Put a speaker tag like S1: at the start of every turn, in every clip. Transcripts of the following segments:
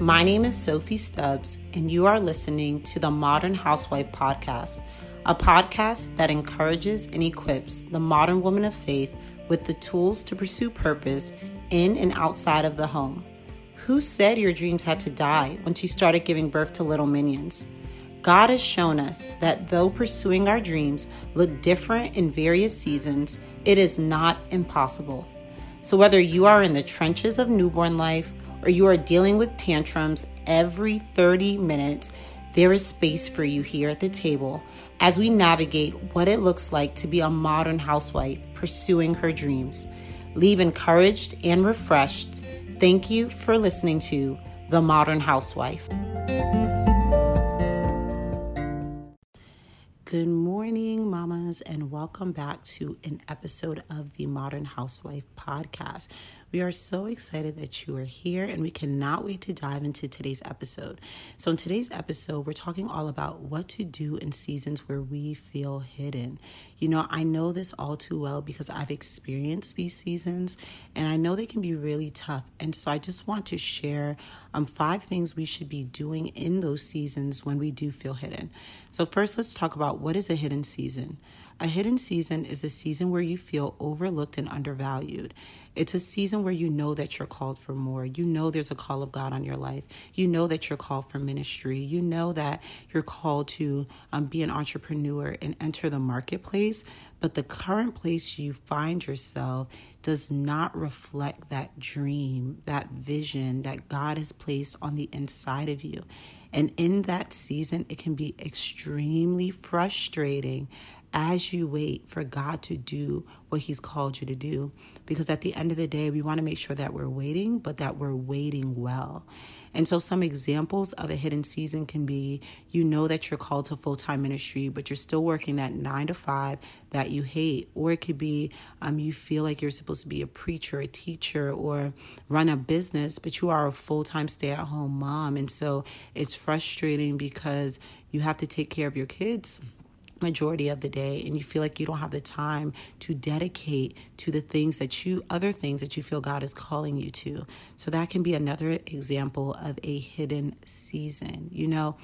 S1: My name is Sophie Stubbs, and you are listening to the Modern Housewife Podcast, a podcast that encourages and equips the modern woman of faith with the tools to pursue purpose in and outside of the home. Who said your dreams had to die once you started giving birth to little minions? God has shown us that though pursuing our dreams look different in various seasons, it is not impossible. So, whether you are in the trenches of newborn life or you are dealing with tantrums every 30 minutes, there is space for you here at the table as we navigate what it looks like to be a modern housewife pursuing her dreams. Leave encouraged and refreshed. Thank you for listening to The Modern Housewife. Good morning, mamas, and welcome back to an episode of the Modern Housewife podcast. We are so excited that you are here and we cannot wait to dive into today's episode. So, in today's episode, we're talking all about what to do in seasons where we feel hidden. You know, I know this all too well because I've experienced these seasons and I know they can be really tough. And so, I just want to share um, five things we should be doing in those seasons when we do feel hidden. So, first, let's talk about what is a hidden season. A hidden season is a season where you feel overlooked and undervalued. It's a season where you know that you're called for more. You know there's a call of God on your life. You know that you're called for ministry. You know that you're called to um, be an entrepreneur and enter the marketplace. But the current place you find yourself does not reflect that dream, that vision that God has placed on the inside of you. And in that season, it can be extremely frustrating as you wait for God to do what He's called you to do. Because at the end of the day, we want to make sure that we're waiting, but that we're waiting well. And so, some examples of a hidden season can be you know that you're called to full time ministry, but you're still working that nine to five that you hate. Or it could be um, you feel like you're supposed to be a preacher, a teacher, or run a business, but you are a full time stay at home mom. And so, it's frustrating because you have to take care of your kids majority of the day and you feel like you don't have the time to dedicate to the things that you other things that you feel God is calling you to. So that can be another example of a hidden season. You know,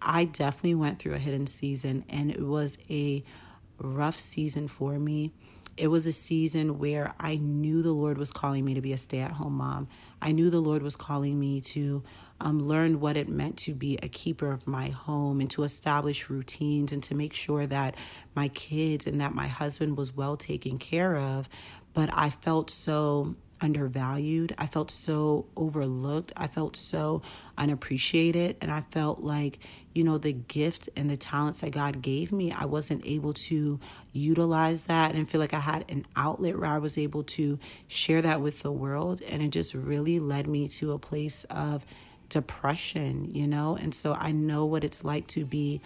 S1: I definitely went through a hidden season and it was a rough season for me. It was a season where I knew the Lord was calling me to be a stay at home mom. I knew the Lord was calling me to um, learn what it meant to be a keeper of my home and to establish routines and to make sure that my kids and that my husband was well taken care of. But I felt so undervalued. I felt so overlooked. I felt so unappreciated. And I felt like, you know, the gift and the talents that God gave me, I wasn't able to utilize that and feel like I had an outlet where I was able to share that with the world. And it just really led me to a place of depression, you know? And so I know what it's like to be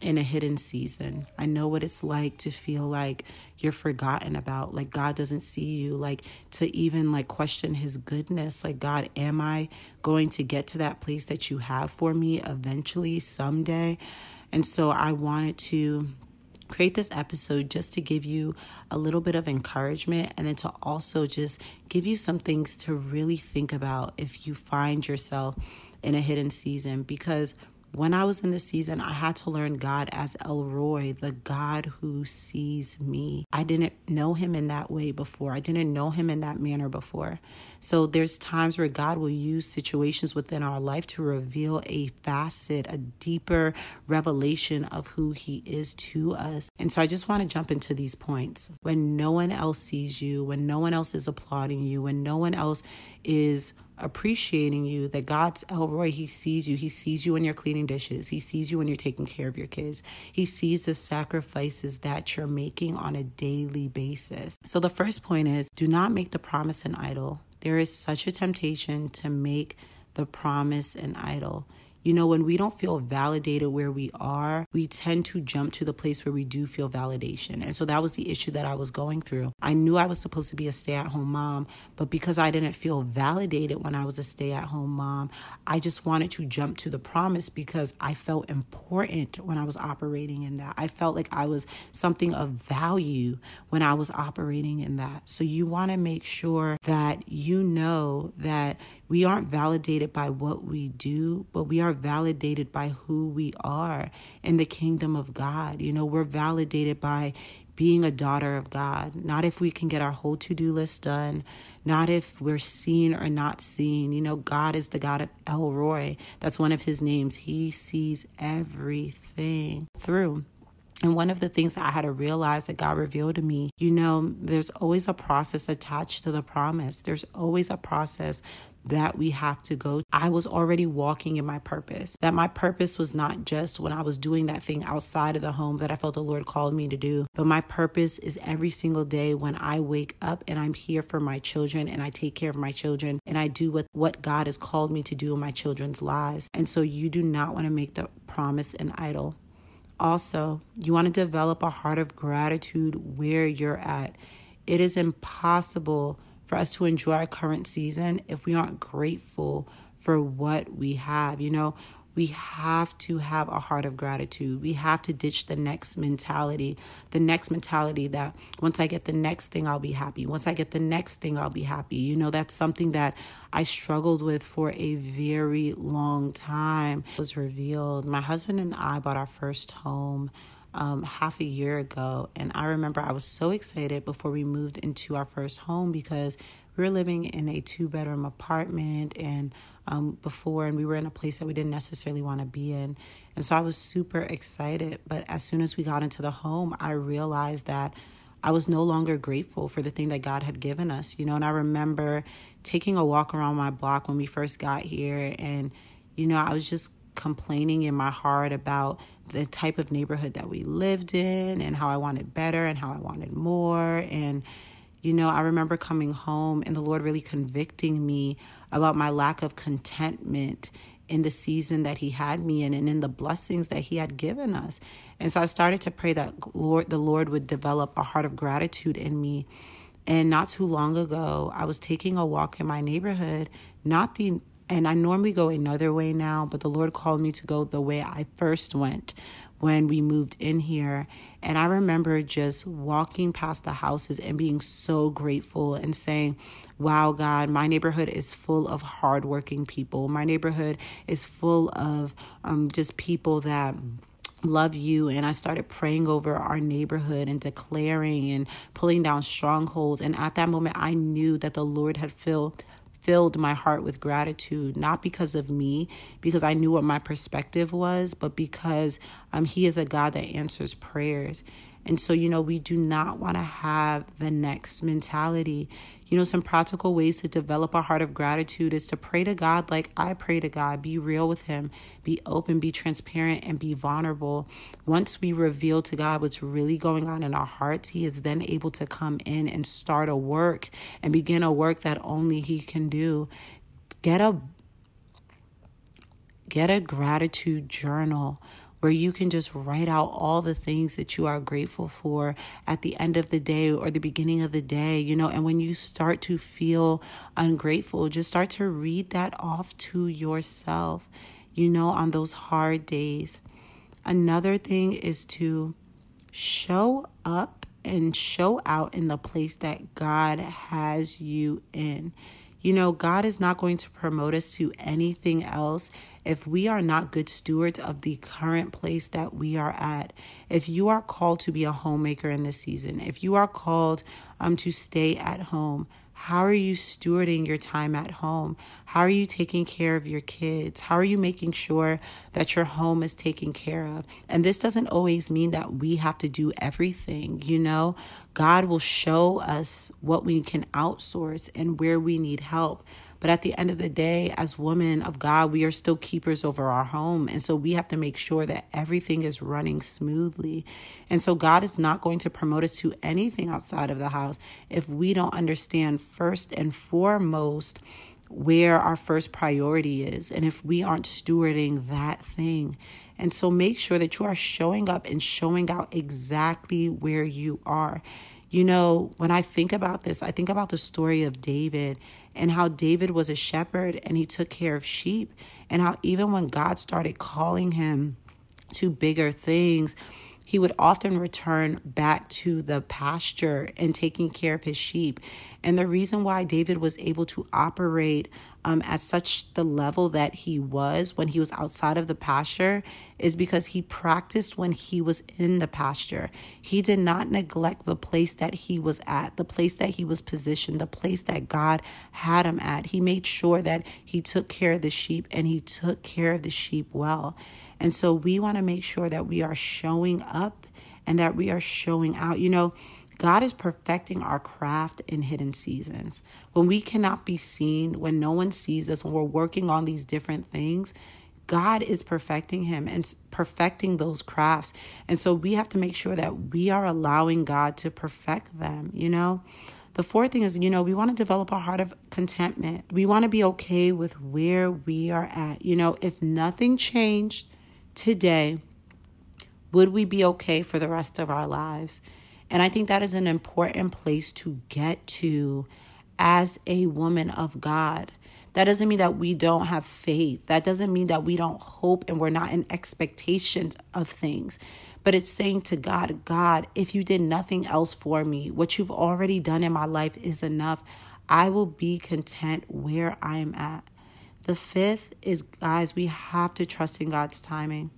S1: in a hidden season. I know what it's like to feel like you're forgotten about, like God doesn't see you, like to even like question his goodness, like God, am I going to get to that place that you have for me eventually someday? And so I wanted to create this episode just to give you a little bit of encouragement and then to also just give you some things to really think about if you find yourself in a hidden season because when I was in the season, I had to learn God as El Roi, the God who sees me. I didn't know him in that way before. I didn't know him in that manner before. So there's times where God will use situations within our life to reveal a facet, a deeper revelation of who he is to us. And so I just want to jump into these points. When no one else sees you, when no one else is applauding you, when no one else is appreciating you that God's El Roi, He sees you. He sees you when you're cleaning dishes. He sees you when you're taking care of your kids. He sees the sacrifices that you're making on a daily basis. So the first point is do not make the promise an idol. There is such a temptation to make the promise an idol. You know, when we don't feel validated where we are, we tend to jump to the place where we do feel validation. And so that was the issue that I was going through. I knew I was supposed to be a stay at home mom, but because I didn't feel validated when I was a stay at home mom, I just wanted to jump to the promise because I felt important when I was operating in that. I felt like I was something of value when I was operating in that. So you want to make sure that you know that we aren't validated by what we do, but we are validated by who we are in the kingdom of God. You know, we're validated by being a daughter of God, not if we can get our whole to do list done, not if we're seen or not seen. You know, God is the God of El Roi. That's one of his names. He sees everything through. And one of the things that I had to realize that God revealed to me, you know, there's always a process attached to the promise. There's always a process that we have to go. I was already walking in my purpose. That my purpose was not just when I was doing that thing outside of the home that I felt the Lord called me to do, but my purpose is every single day when I wake up and I'm here for my children and I take care of my children and I do what, what God has called me to do in my children's lives. And so you do not want to make the promise an idol. Also, you want to develop a heart of gratitude where you're at. It is impossible for us to enjoy our current season if we aren't grateful for what we have. You know, we have to have a heart of gratitude. We have to ditch the next mentality, the next mentality that once I get the next thing, I'll be happy. Once I get the next thing, I'll be happy. You know, that's something that I struggled with for a very long time. It was revealed. My husband and I bought our first home um, half a year ago. And I remember I was so excited before we moved into our first home because we were living in a two bedroom apartment and um, before, and we were in a place that we didn't necessarily want to be in. And so I was super excited. But as soon as we got into the home, I realized that I was no longer grateful for the thing that God had given us, you know. And I remember taking a walk around my block when we first got here, and, you know, I was just complaining in my heart about the type of neighborhood that we lived in and how I wanted better and how I wanted more. And, you know, I remember coming home and the Lord really convicting me about my lack of contentment in the season that he had me in and in the blessings that he had given us. And so I started to pray that Lord the Lord would develop a heart of gratitude in me. And not too long ago, I was taking a walk in my neighborhood, not the and I normally go another way now, but the Lord called me to go the way I first went when we moved in here. And I remember just walking past the houses and being so grateful and saying, Wow, God, my neighborhood is full of hardworking people. My neighborhood is full of um, just people that love you and i started praying over our neighborhood and declaring and pulling down strongholds and at that moment i knew that the lord had filled filled my heart with gratitude, not because of me, because I knew what my perspective was, but because um, He is a God that answers prayers. And so, you know, we do not want to have the next mentality. You know, some practical ways to develop a heart of gratitude is to pray to God like I pray to God. Be real with Him, be open, be transparent, and be vulnerable. Once we reveal to God what's really going on in our hearts, He is then able to come in and start a work and begin a work that only He can do. Get a get a gratitude journal where you can just write out all the things that you are grateful for at the end of the day or the beginning of the day, you know. And when you start to feel ungrateful, just start to read that off to yourself, you know, on those hard days. Another thing is to show up and show out in the place that God has you in. You know, God is not going to promote us to anything else if we are not good stewards of the current place that we are at. If you are called to be a homemaker in this season, if you are called um, to stay at home, how are you stewarding your time at home? How are you taking care of your kids? How are you making sure that your home is taken care of? And this doesn't always mean that we have to do everything, you know? God will show us what we can outsource and where we need help. But at the end of the day, as women of God, we are still keepers over our home. And so we have to make sure that everything is running smoothly. And so God is not going to promote us to anything outside of the house if we don't understand first and foremost where our first priority is and if we aren't stewarding that thing. And so make sure that you are showing up and showing out exactly where you are. You know, when I think about this, I think about the story of David and how David was a shepherd and he took care of sheep, and how even when God started calling him to bigger things, he would often return back to the pasture and taking care of his sheep. And the reason why David was able to operate um, at such the level that he was when he was outside of the pasture is because he practiced when he was in the pasture. He did not neglect the place that he was at, the place that he was positioned, the place that God had him at. He made sure that he took care of the sheep and he took care of the sheep well. And so we want to make sure that we are showing up and that we are showing out. You know, God is perfecting our craft in hidden seasons. When we cannot be seen, when no one sees us, when we're working on these different things, God is perfecting him and perfecting those crafts. And so we have to make sure that we are allowing God to perfect them, you know? The fourth thing is, you know, we want to develop a heart of contentment. We want to be okay with where we are at. You know, if nothing changed, today, would we be okay for the rest of our lives? And I think that is an important place to get to as a woman of God. That doesn't mean that we don't have faith. That doesn't mean that we don't hope and we're not in expectations of things. But it's saying to God, God, if you did nothing else for me, what you've already done in my life is enough. I will be content where I am at. The fifth is, guys, we have to trust in God's timing.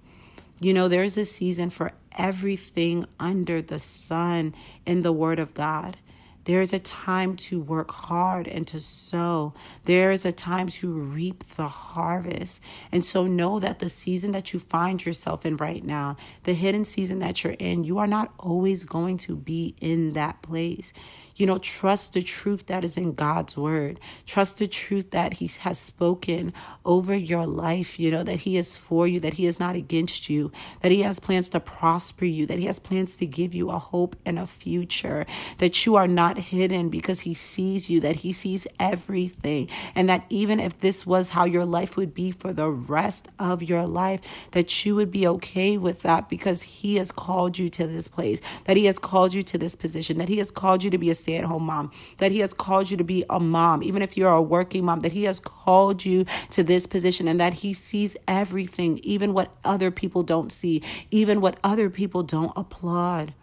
S1: You know, there's a season for everything under the sun in the Word of God. There is a time to work hard and to sow. There is a time to reap the harvest. And so know that the season that you find yourself in right now, the hidden season that you're in, you are not always going to be in that place. You know, trust the truth that is in God's word. Trust the truth that He has spoken over your life, you know, that He is for you, that He is not against you, that He has plans to prosper you, that He has plans to give you a hope and a future, that you are not hidden because He sees you, that He sees everything, and that even if this was how your life would be for the rest of your life, that you would be okay with that because He has called you to this place, that He has called you to this position, that He has called you to be a stay at home mom, that He has called you to be a mom, even if you're a working mom, that He has called you to this position and that He sees everything, even what other people don't see, even what other people don't applaud.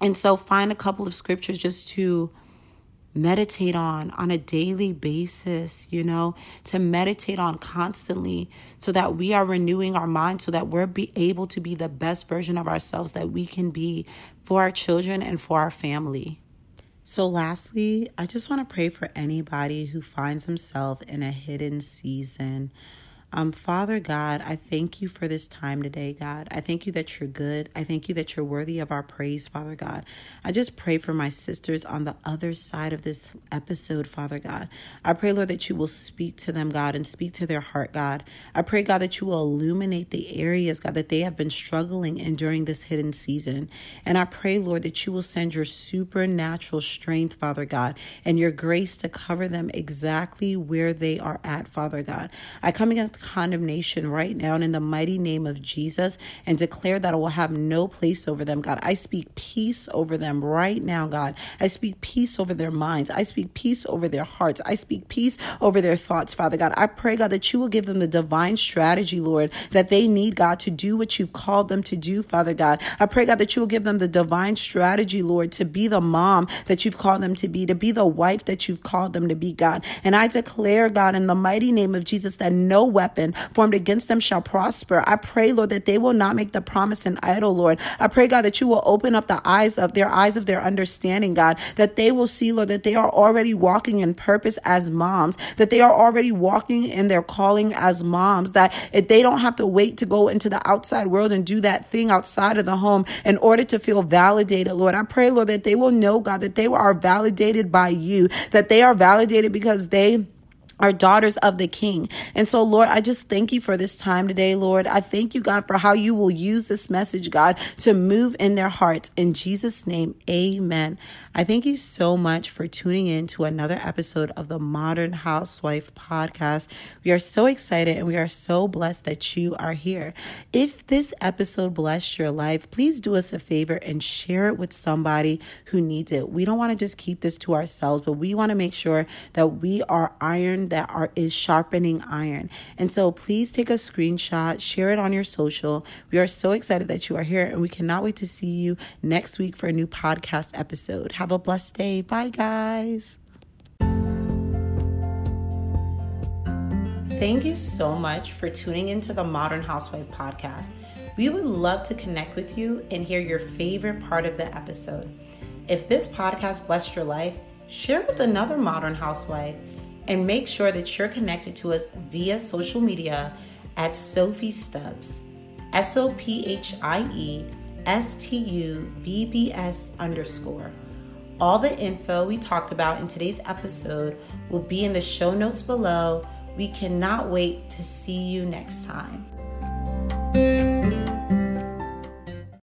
S1: And so find a couple of scriptures just to meditate on on a daily basis, you know, to meditate on constantly so that we are renewing our mind so that we're be able to be the best version of ourselves that we can be for our children and for our family. So, lastly, I just want to pray for anybody who finds himself in a hidden season um, Father God, I thank you for this time today, God. I thank you that you're good. I thank you that you're worthy of our praise, Father God. I just pray for my sisters on the other side of this episode, Father God. I pray, Lord, that you will speak to them, God, and speak to their heart, God. I pray, God, that you will illuminate the areas, God, that they have been struggling in during this hidden season. And I pray, Lord, that you will send your supernatural strength, Father God, and your grace to cover them exactly where they are at, Father God. I come against condemnation right now and in the mighty name of Jesus and declare that it will have no place over them, God. I speak peace over them right now, God. I speak peace over their minds. I speak peace over their hearts. I speak peace over their thoughts, Father God. I pray, God, that you will give them the divine strategy, Lord, that they need, God, to do what you've called them to do, Father God. I pray, God, that you will give them the divine strategy, Lord, to be the mom that you've called them to be, to be the wife that you've called them to be, God. And I declare, God, in the mighty name of Jesus, that no weapon weapon formed against them shall prosper. I pray, Lord, that they will not make the promise an idol, Lord. I pray, God, that you will open up the eyes of their eyes of their understanding, God, that they will see, Lord, that they are already walking in purpose as moms, that they are already walking in their calling as moms, that they don't have to wait to go into the outside world and do that thing outside of the home in order to feel validated, Lord. I pray, Lord, that they will know, God, that they are validated by you, that they are validated because they are daughters of the king. And so, Lord, I just thank you for this time today, Lord. I thank you, God, for how you will use this message, God, to move in their hearts. In Jesus' name, amen. I thank you so much for tuning in to another episode of the Modern Housewife podcast. We are so excited and we are so blessed that you are here. If this episode blessed your life, please do us a favor and share it with somebody who needs it. We don't want to just keep this to ourselves, but we want to make sure that we are iron that are is sharpening iron. And so please take a screenshot, share it on your social. We are so excited that you are here and we cannot wait to see you next week for a new podcast episode. Have a blessed day. Bye guys. Thank you so much for tuning into the Modern Housewife podcast. We would love to connect with you and hear your favorite part of the episode. If this podcast blessed your life, share with another modern housewife and make sure that you're connected to us via social media at Sophie Stubbs, S O P H I E S T U B B S underscore. All the info we talked about in today's episode will be in the show notes below. We cannot wait to see you next time.